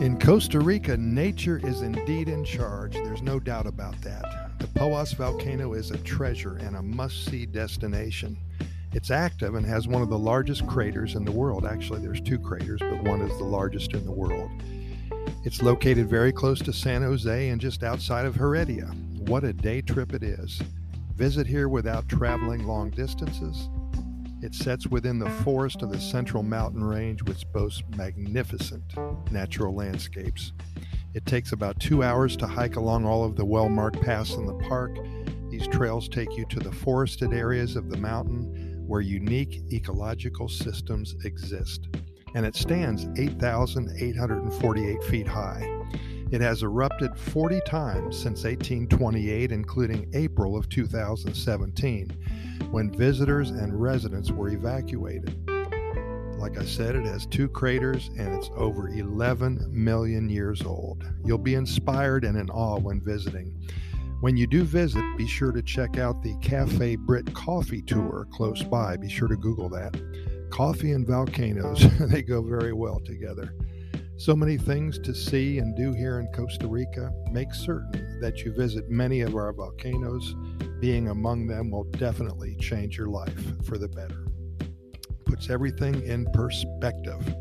In Costa Rica, nature is indeed in charge. There's no doubt about that. The Poas volcano is a treasure and a must see destination. It's active and has one of the largest craters in the world. Actually, there's two craters, but one is the largest in the world. It's located very close to San Jose and just outside of Heredia. What a day trip it is. Visit here without traveling long distances. It sets within the forest of the Central Mountain Range, which boasts magnificent natural landscapes. It takes about two hours to hike along all of the well marked paths in the park. These trails take you to the forested areas of the mountain where unique ecological systems exist. And it stands 8,848 feet high. It has erupted 40 times since 1828, including April of 2017 when visitors and residents were evacuated. Like I said, it has two craters and it's over 11 million years old. You'll be inspired and in awe when visiting. When you do visit, be sure to check out the Cafe Britt Coffee Tour close by. Be sure to Google that. Coffee and volcanoes, they go very well together. So many things to see and do here in Costa Rica. Make certain that you visit many of our volcanoes. Being among them will definitely change your life for the better. Puts everything in perspective.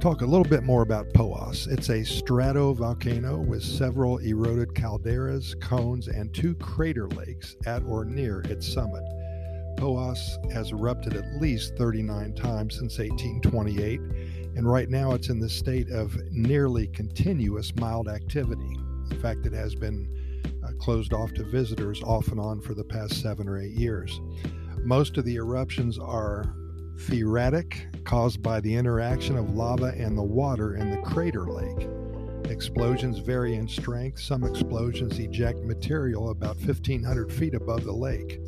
Talk a little bit more about Poas. It's a stratovolcano with several eroded calderas, cones, and two crater lakes at or near its summit. Poas has erupted at least 39 times since 1828 and right now it's in the state of nearly continuous mild activity. In fact, it has been uh, closed off to visitors off and on for the past seven or eight years. Most of the eruptions are phreatic, caused by the interaction of lava and the water in the crater lake. Explosions vary in strength. Some explosions eject material about 1,500 feet above the lake.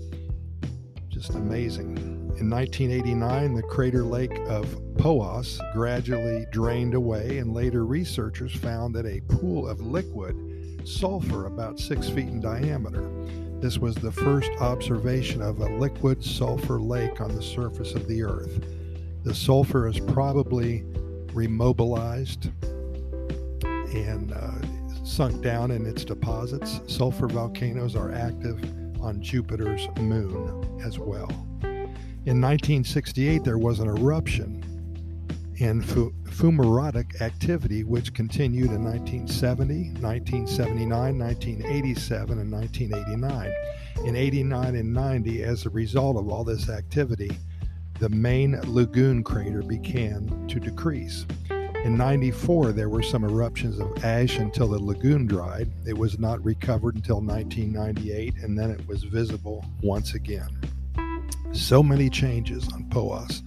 Just amazing. In 1989, the crater lake of Poas gradually drained away, and later researchers found that a pool of liquid sulfur about six feet in diameter. This was the first observation of a liquid sulfur lake on the surface of the Earth. The sulfur is probably remobilized and uh, sunk down in its deposits. Sulfur volcanoes are active on Jupiter's moon as well. In 1968, there was an eruption in fumaratic activity, which continued in 1970, 1979, 1987, and 1989. In 89 and 90, as a result of all this activity, the main lagoon crater began to decrease. In 94, there were some eruptions of ash until the lagoon dried. It was not recovered until 1998, and then it was visible once again. So many changes on POAS.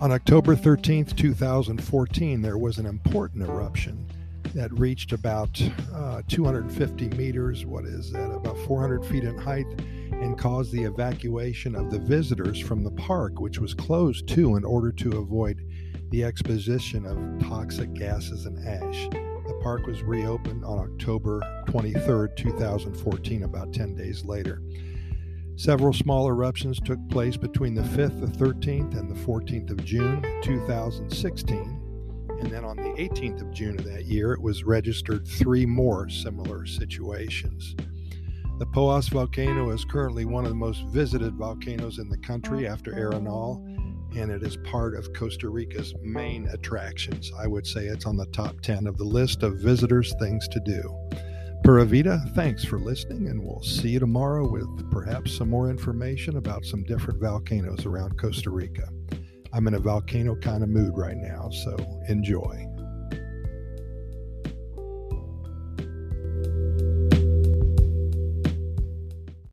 On October 13th, 2014, there was an important eruption that reached about uh, 250 meters, what is that, about 400 feet in height, and caused the evacuation of the visitors from the park, which was closed too in order to avoid the exposition of toxic gases and ash. The park was reopened on October 23rd, 2014, about 10 days later. Several small eruptions took place between the 5th, the 13th, and the 14th of June 2016. And then on the 18th of June of that year, it was registered three more similar situations. The Poas volcano is currently one of the most visited volcanoes in the country after Arenal, and it is part of Costa Rica's main attractions. I would say it's on the top 10 of the list of visitors' things to do. Pura thanks for listening, and we'll see you tomorrow with perhaps some more information about some different volcanoes around Costa Rica. I'm in a volcano kind of mood right now, so enjoy.